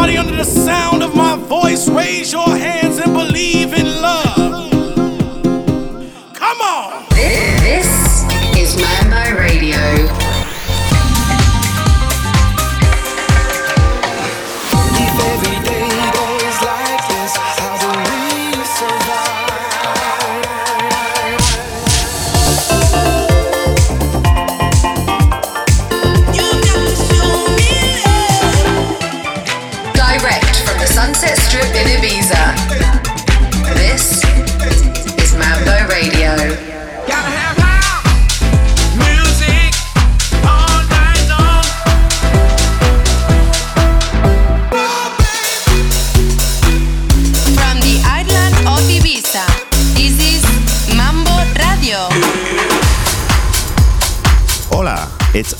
Everybody under the sound of my voice, raise your hands and believe in love.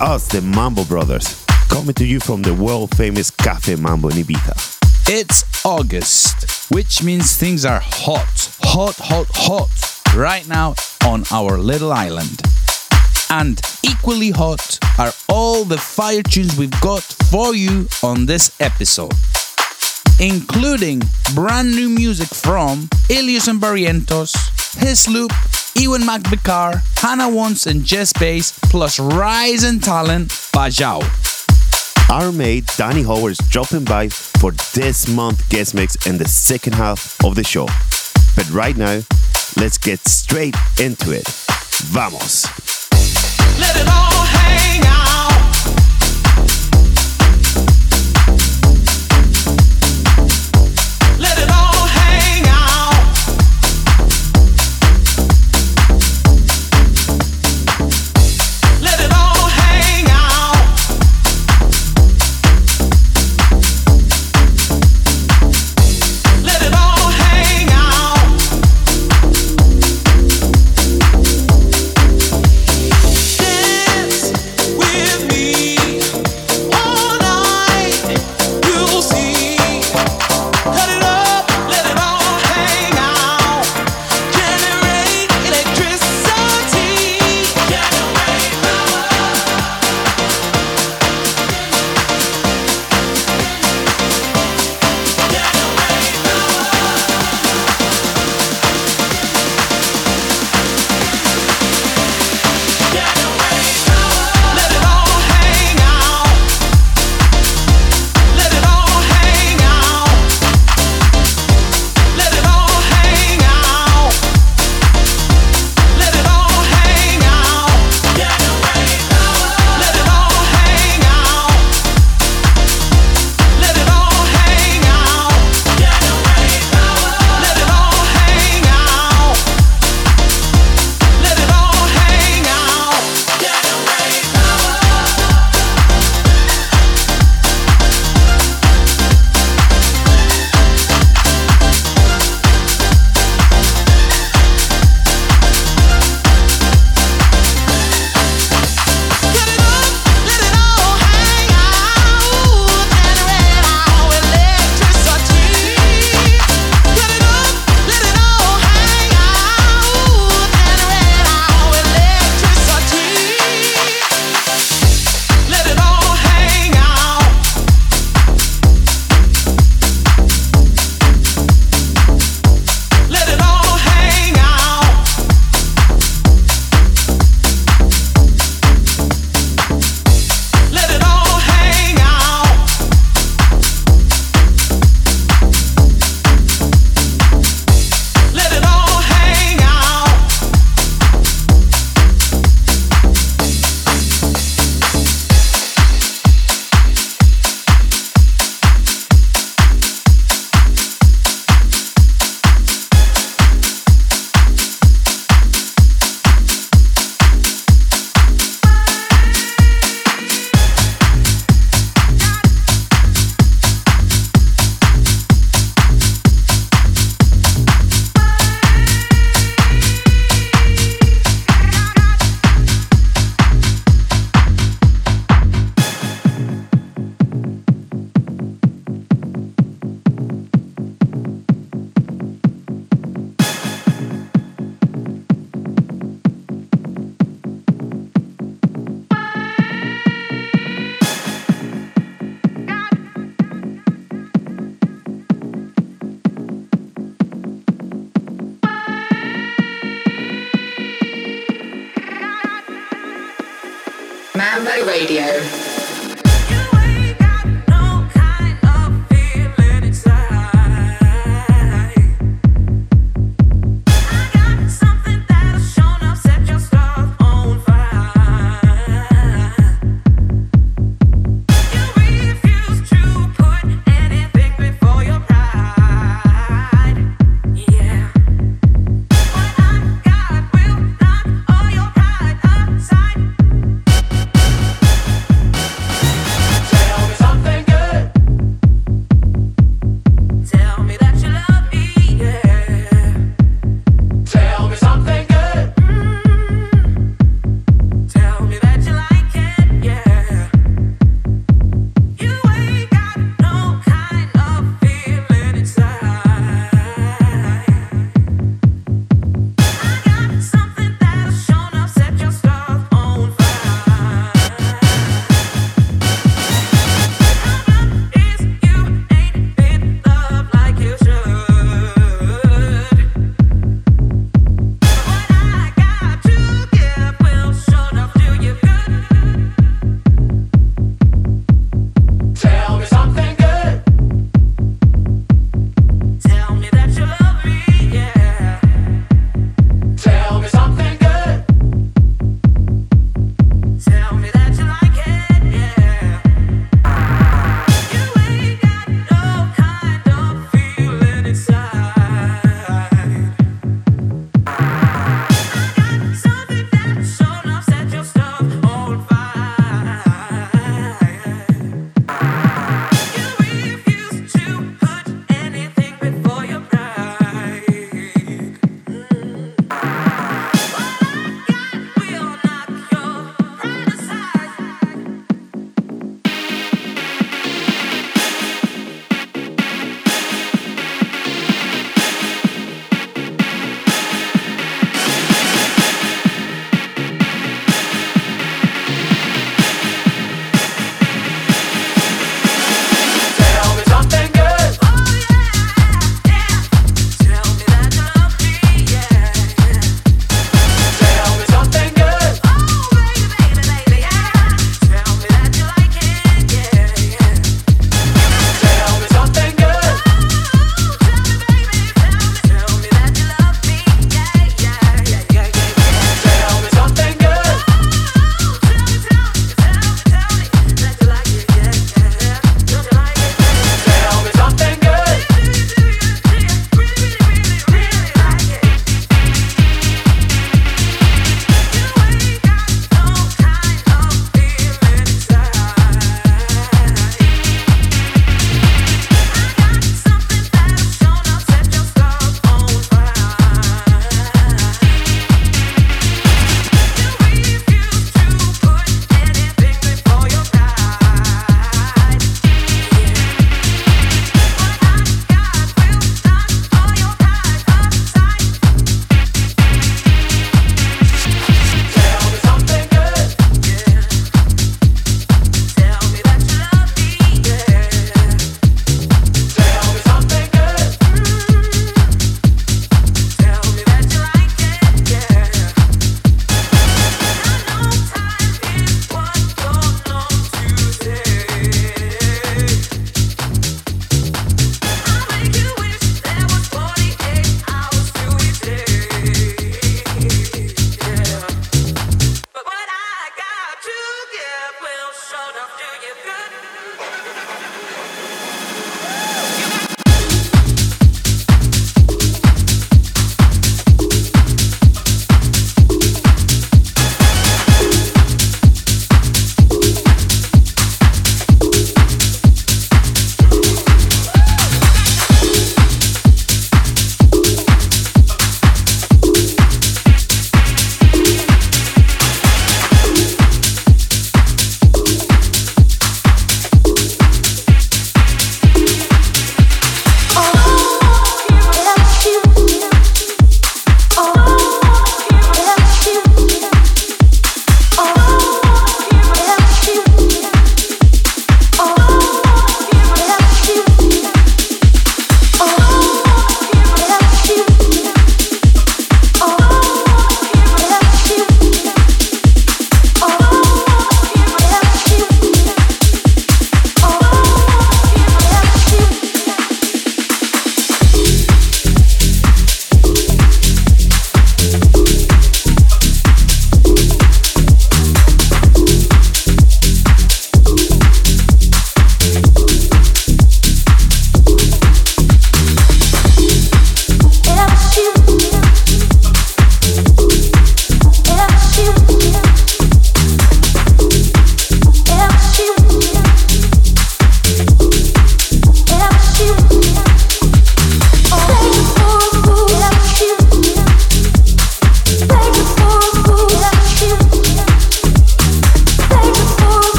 Us, the Mambo Brothers, coming to you from the world famous Cafe Mambo in Ibiza. It's August, which means things are hot, hot, hot, hot right now on our little island. And equally hot are all the fire tunes we've got for you on this episode, including brand new music from Illyus and Barrientos, Hyslop, Ewan McVicar, Hannah Wants and Jess Bays, plus rising talent Bajau. Our mate Danny Howard is dropping by for this month guest mix in the second half of the show. But right now, let's get straight into it. Vamos! Let it all hang out.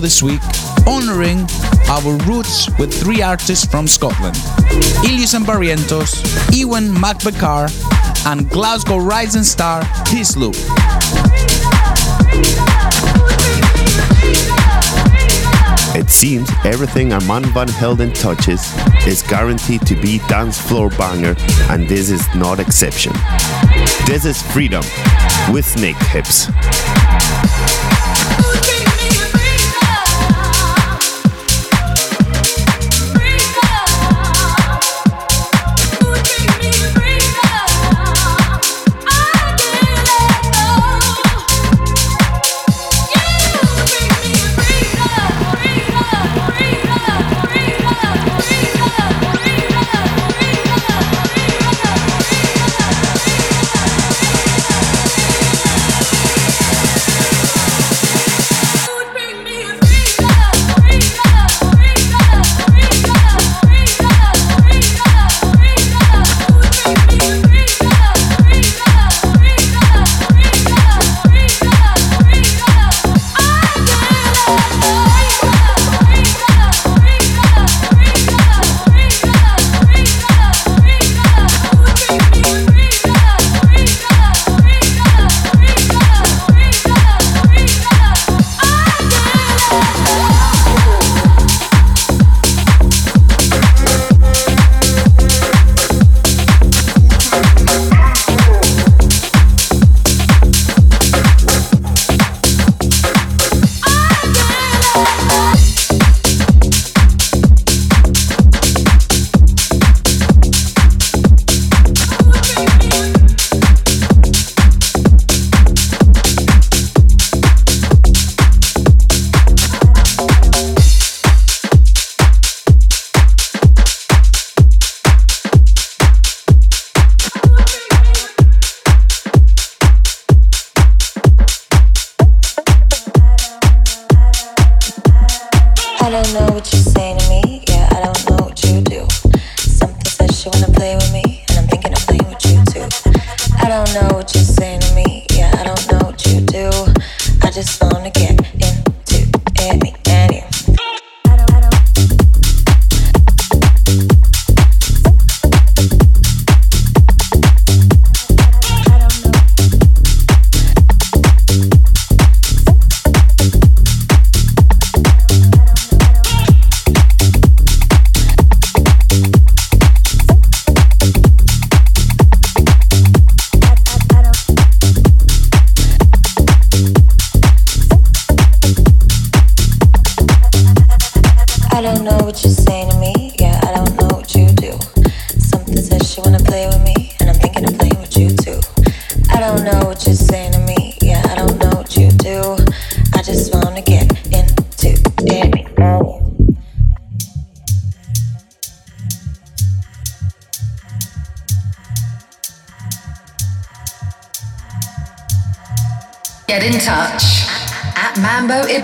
This week, honoring our roots with three artists from Scotland Illyus and Barrientos, Ewan McVicar, and Glasgow rising star Loop. It seems everything Armand Van Helden touches is guaranteed to be dance floor banger, and this is not exception. This is Freedom with Snakehips.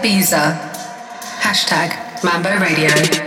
Ibiza. Hashtag Mambo Radio.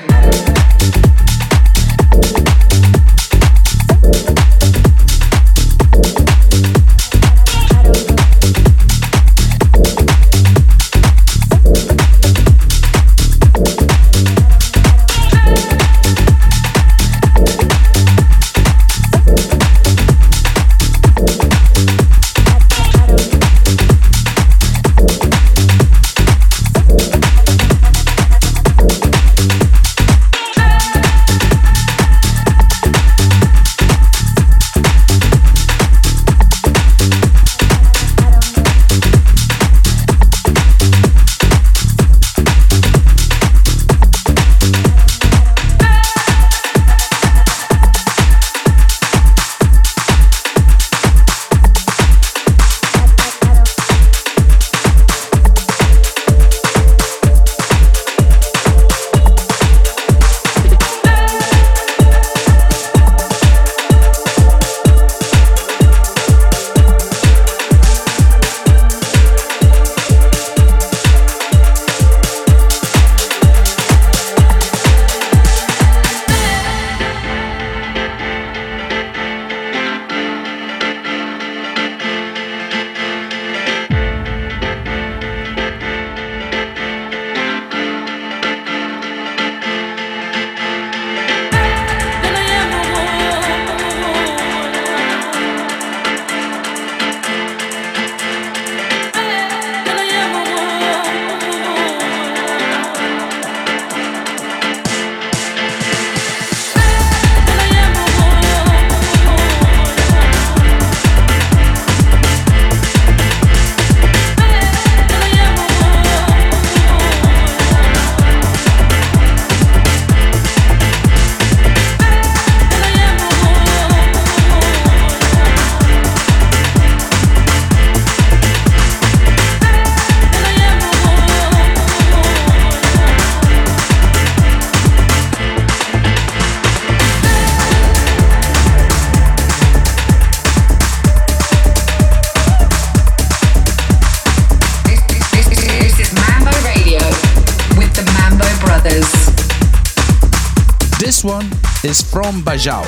Bajau,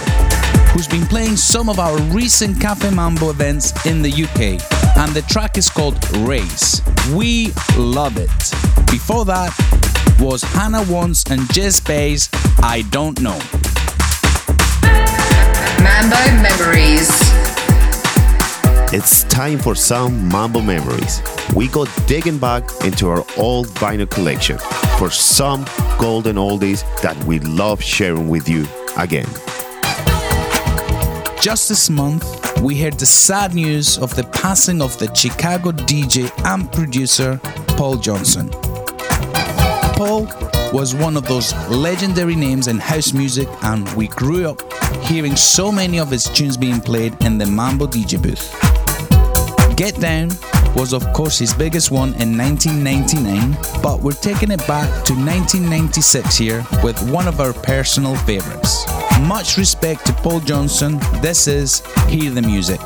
who's been playing some of our recent Cafe Mambo events in the UK, and the track is called Race. We love it. Before that was Hannah Wants and Jess Bays, I Don't Know. Mambo Memories. It's time for some Mambo memories. We go digging back into our old vinyl collection for some golden oldies that we love sharing with you again. Just this month, we heard the sad news of the passing of the Chicago DJ and producer Paul Johnson. Paul was one of those legendary names in house music, and we grew up hearing so many of his tunes being played in the Mambo DJ booth. Get Down was, of course, his biggest one in 1999, but we're taking it back to 1996 here with one of our personal favorites. Much respect to Paul Johnson. This is Hear the Music.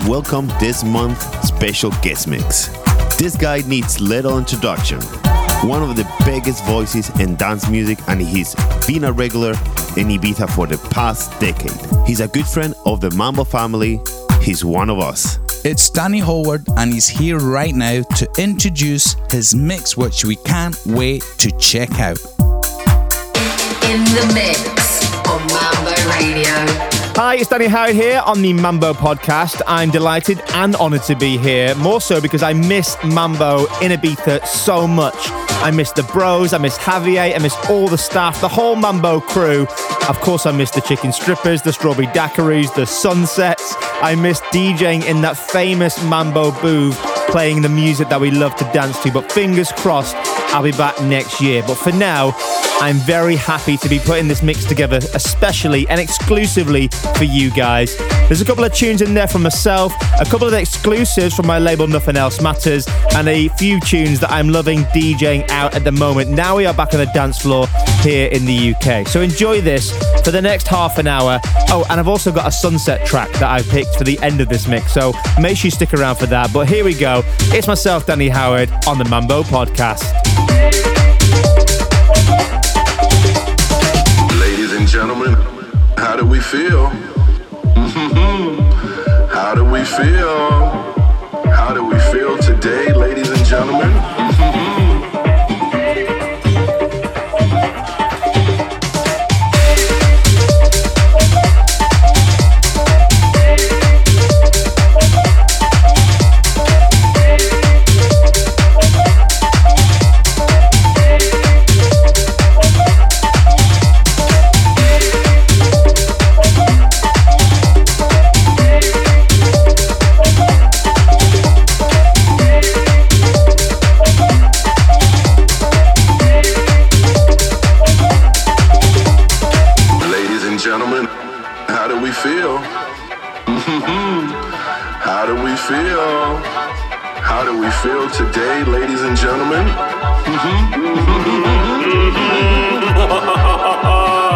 To welcome this month's special guest mix. This guy needs little introduction. One of the biggest voices in dance music, and he's been a regular in Ibiza for the past decade. He's a good friend of the Mambo family. He's one of us. It's Danny Howard, and he's here right now to introduce his mix, which we can't wait to check out. In the mix on Mambo Radio. Hi, it's Danny Howard here on the Mambo podcast. I'm delighted and honoured to be here, more so because I miss Mambo in Ibiza so much. I miss the bros, I miss Javier, I miss all the staff, the whole Mambo crew. Of course, I miss the chicken strippers, the strawberry daiquiris, the sunsets. I miss DJing in that famous Mambo booth, playing the music that we love to dance to. But fingers crossed, I'll be back next year. But for now, I'm very happy to be putting this mix together, especially and exclusively for you guys. There's a couple of tunes in there from myself, a couple of exclusives from my label Nothing Else Matters, and a few tunes that I'm loving DJing out at the moment. Now we are back on the dance floor here in the UK. So enjoy this for the next half an hour. Oh, and I've also got a sunset track that I picked for the end of this mix, so make sure you stick around for that. But here we go. It's myself, Danny Howard, on the Mambo Podcast. Ladies and gentlemen, how do we feel? how do we feel? How do we feel today, ladies and gentlemen? How do we feel today, ladies and gentlemen? Mm-hmm.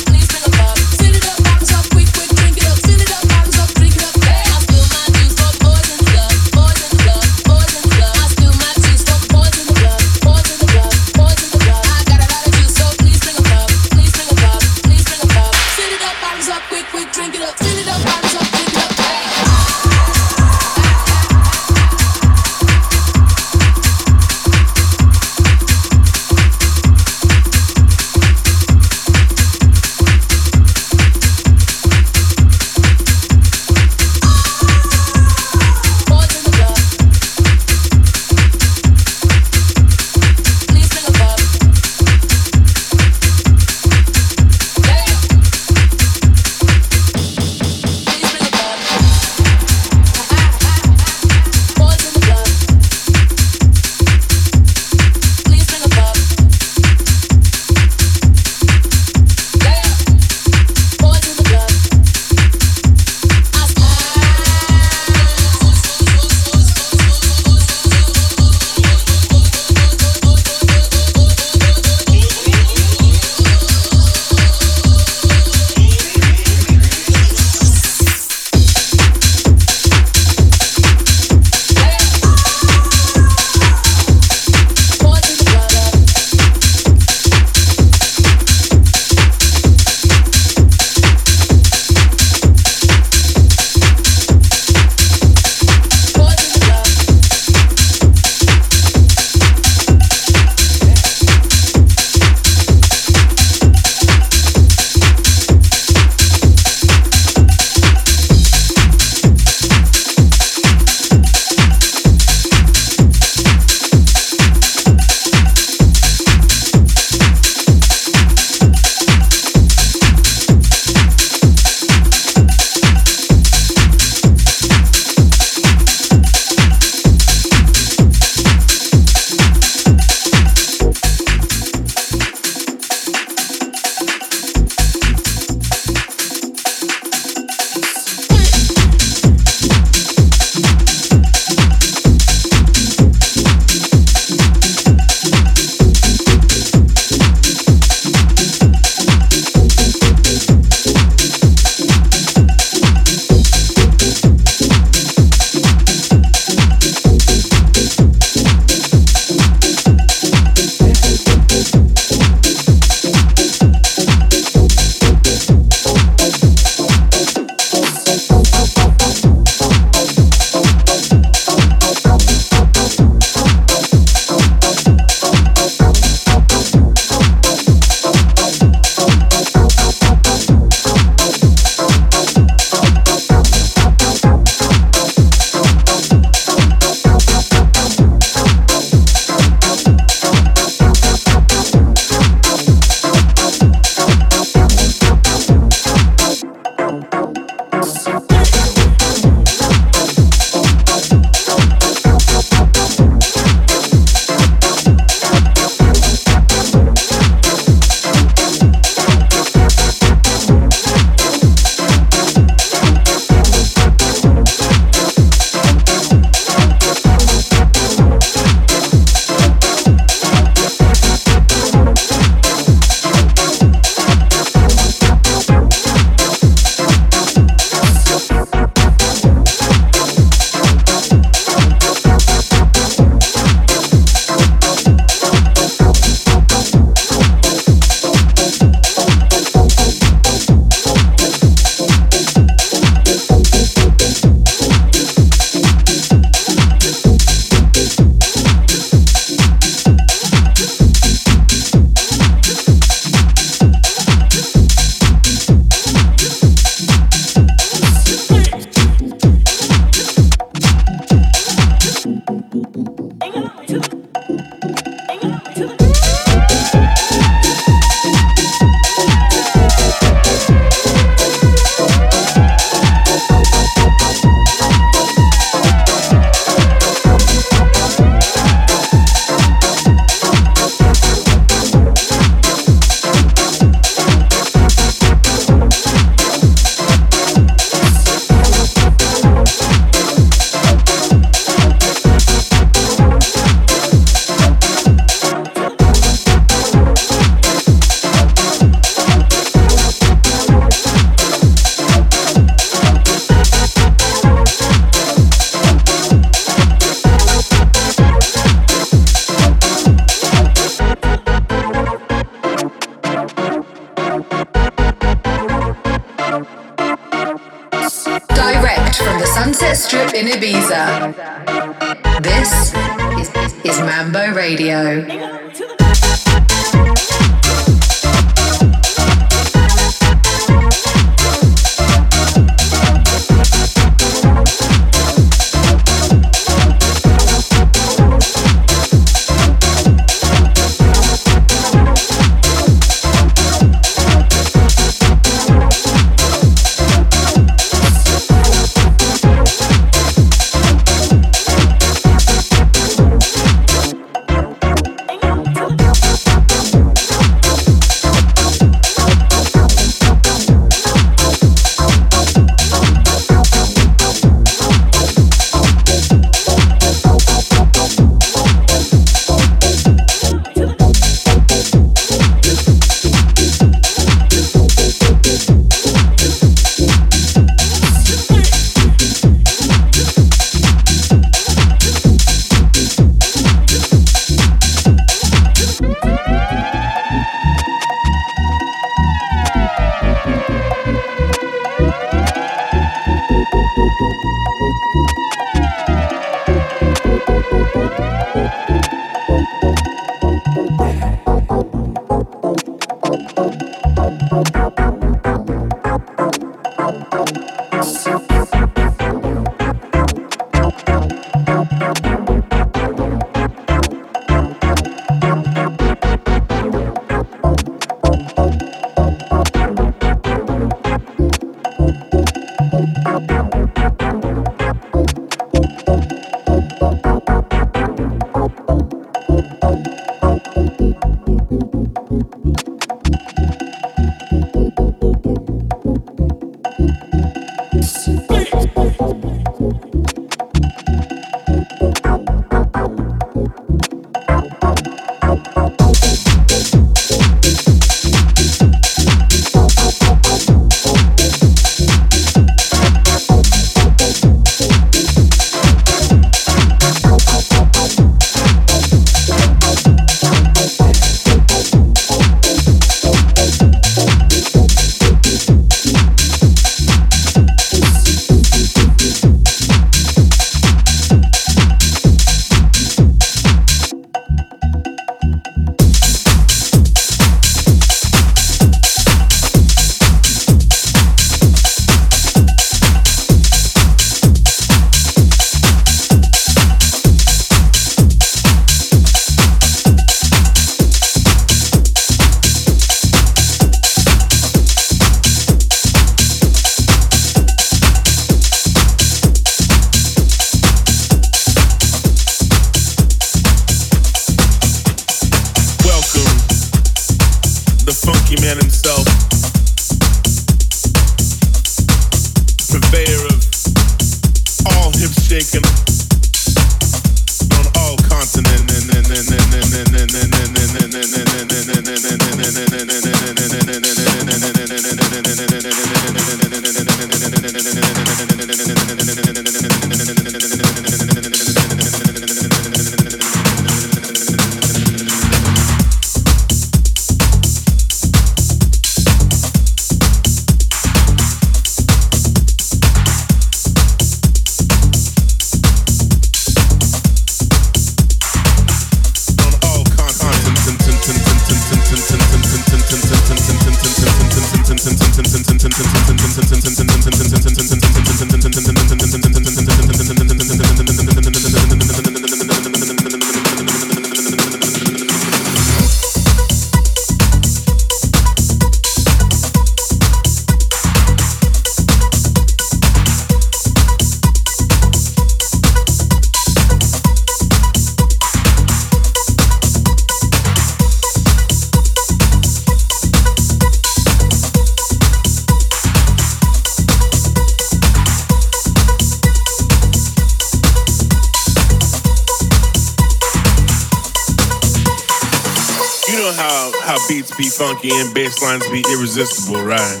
funky and bass lines be irresistible, right?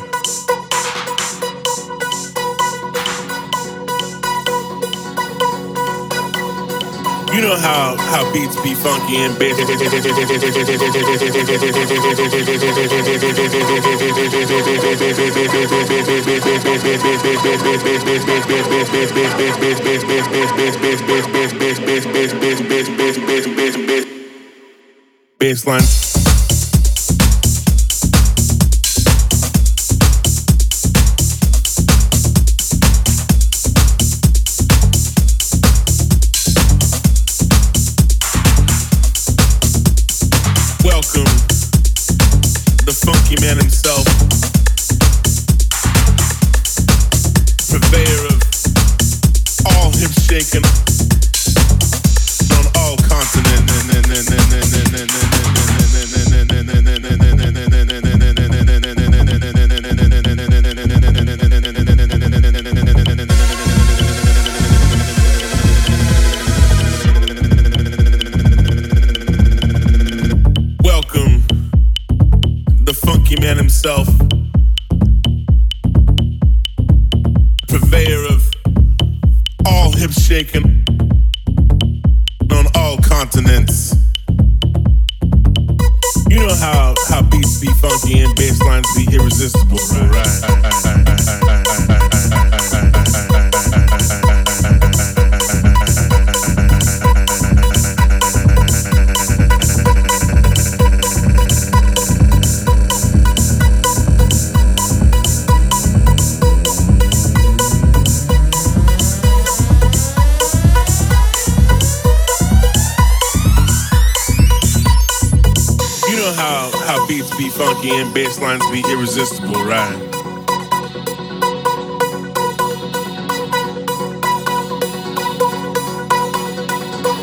You know how how beats be funky and bitch. Baseline. Know how how beats be funky and bass lines be irresistible, right?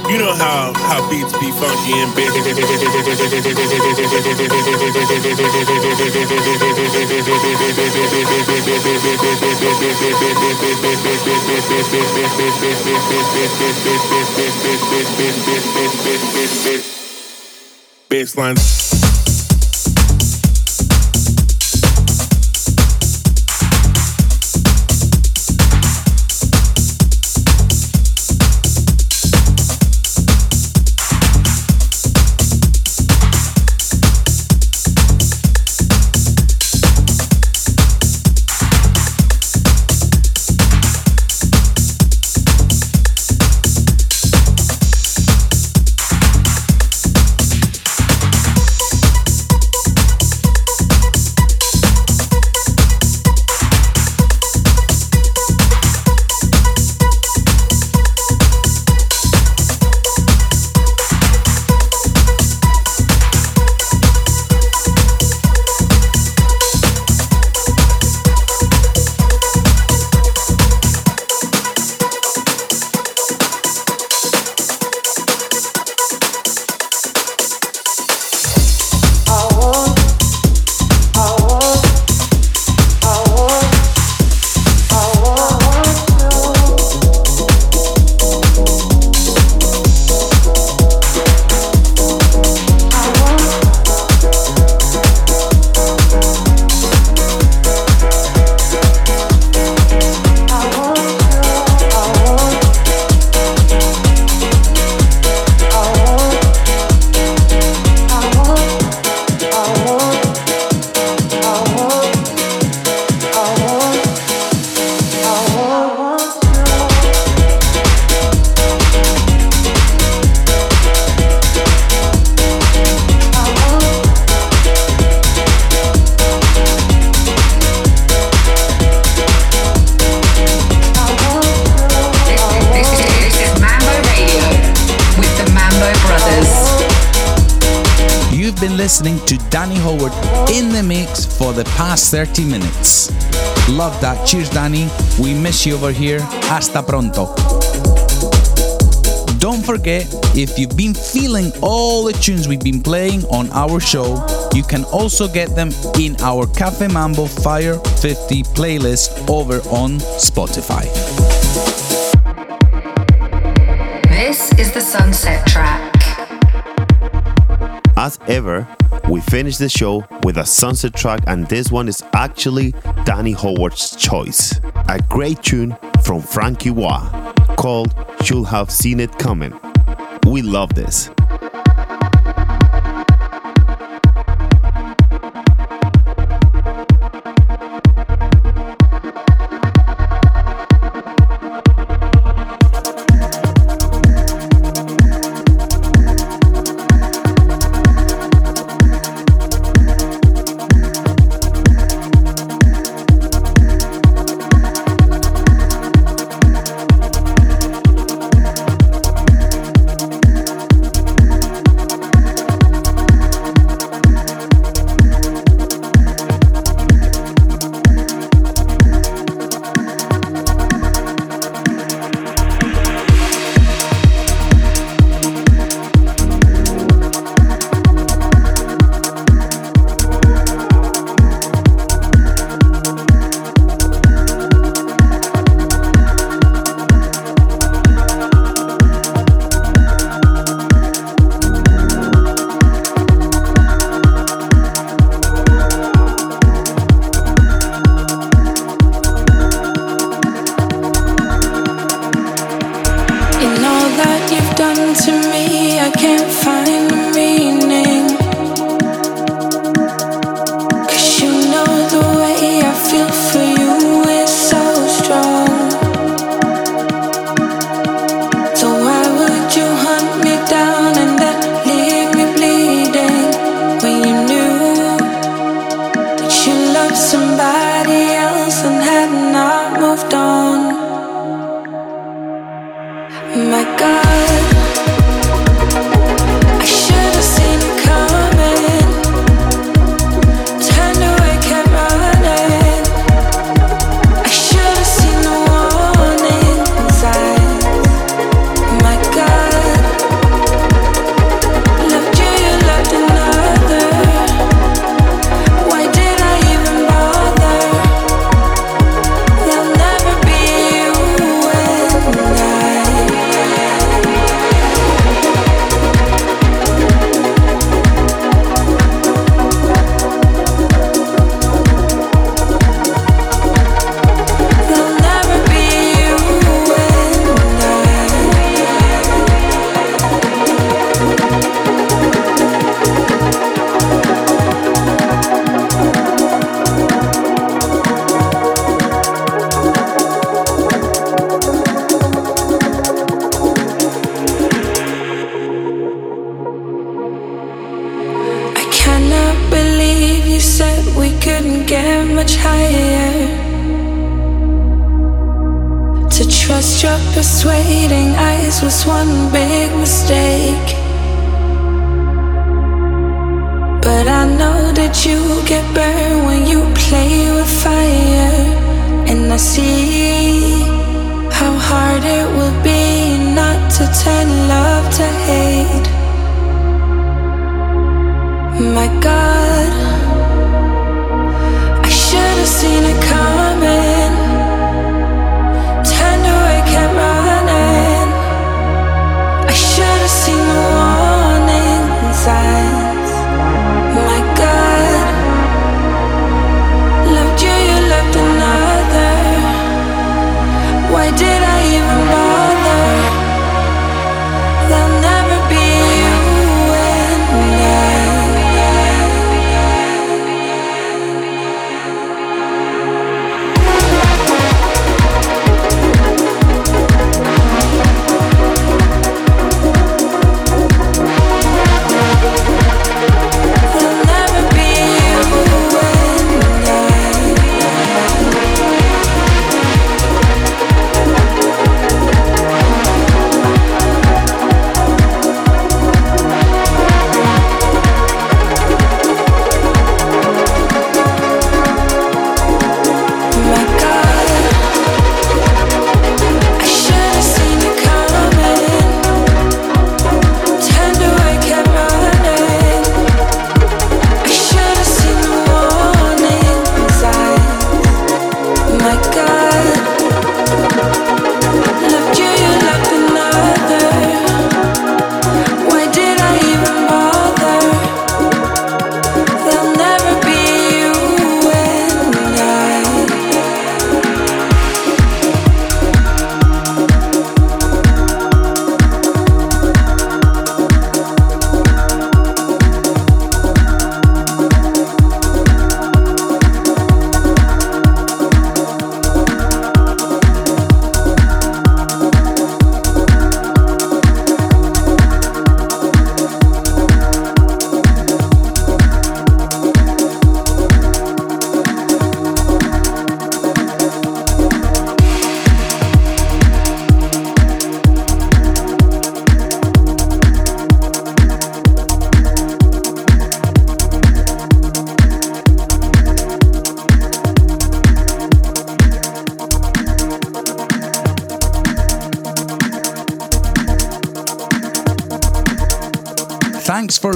You know how how beats be funky and bass. Baseline. Howard in the mix for the past 30 minutes. Love that. Cheers, Danny. We miss you over here. Hasta pronto. Don't forget, if you've been feeling all the tunes we've been playing on our show, you can also get them in our Cafe Mambo Fire 50 playlist over on Spotify. This is the Sunset Track. As ever, we finish the show with a sunset track, and this one is actually Danny Howard's choice. A great tune from Frankie Wah called Should Have Seen It Coming. We love this.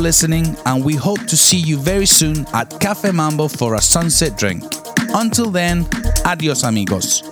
Listening, and we hope to see you very soon at Cafe Mambo for a sunset drink. Until then, adios amigos.